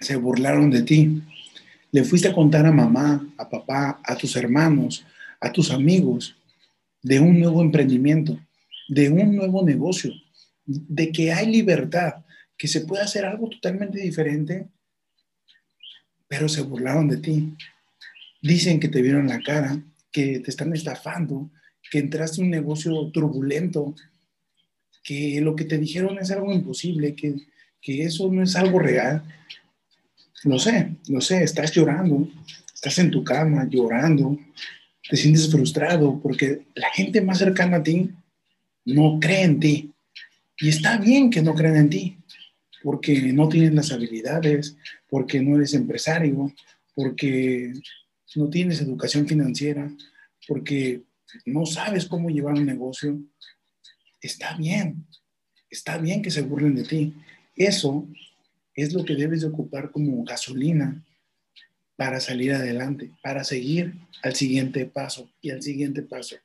se burlaron de ti. Le fuiste a contar a mamá, a papá, a tus hermanos, a tus amigos de un nuevo emprendimiento, de un nuevo negocio, de que hay libertad, que se puede hacer algo totalmente diferente, pero se burlaron de ti. Dicen que te vieron la cara, que te están estafando, que entraste en un negocio turbulento, que lo que te dijeron es algo imposible, que, que eso no es algo real. Lo sé, lo sé, estás llorando, estás en tu cama llorando, te sientes frustrado porque la gente más cercana a ti no cree en ti. Y está bien que no crean en ti, porque no tienen las habilidades, porque no eres empresario, porque no tienes educación financiera, porque no sabes cómo llevar un negocio. Está bien, está bien que se burlen de ti. Eso es lo que debes de ocupar como gasolina para salir adelante, para seguir al siguiente paso y al siguiente paso.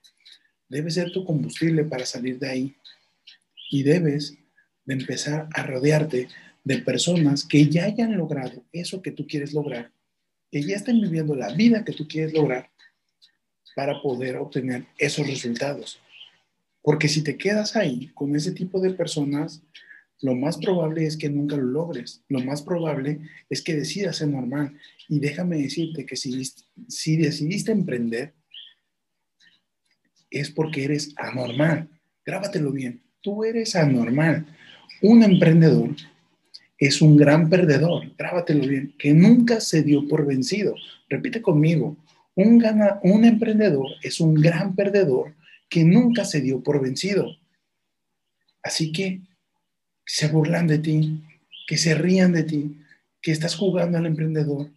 Debe ser tu combustible para salir de ahí. Y debes de empezar a rodearte de personas que ya hayan logrado eso que tú quieres lograr, que ya estén viviendo la vida que tú quieres lograr para poder obtener esos resultados. Porque si te quedas ahí con ese tipo de personas, lo más probable es que nunca lo logres. Lo más probable es que decidas ser normal. Y déjame decirte que si, si decidiste emprender, es porque eres anormal. Grábatelo bien. Tú eres anormal. Un emprendedor es un gran perdedor. Grábatelo bien. Que nunca se dio por vencido. Repite conmigo. Un, gana, un emprendedor es un gran perdedor que nunca se dio por vencido. Así que se burlan de ti, que se rían de ti, que estás jugando al emprendedor,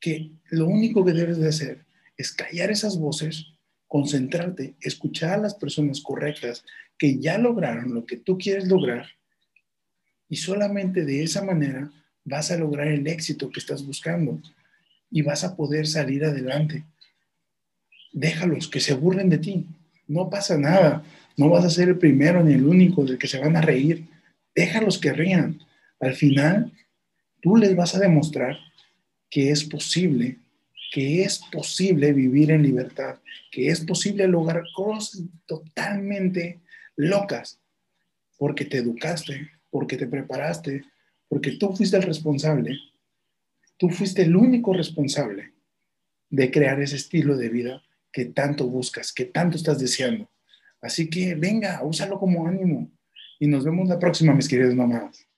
que lo único que debes de hacer es callar esas voces, concentrarte, escuchar a las personas correctas que ya lograron lo que tú quieres lograr y solamente de esa manera vas a lograr el éxito que estás buscando y vas a poder salir adelante. Déjalos que se burlen de ti. No pasa nada. No vas a ser el primero ni el único del que se van a reír. Déjalos que rían. Al final, tú les vas a demostrar que es posible, que es posible vivir en libertad, que es posible lograr cosas totalmente locas, porque te educaste, porque te preparaste, porque tú fuiste el responsable, tú fuiste el único responsable de crear ese estilo de vida que tanto buscas, que tanto estás deseando. Así que venga, úsalo como ánimo. Y nos vemos la próxima, mis queridos mamás.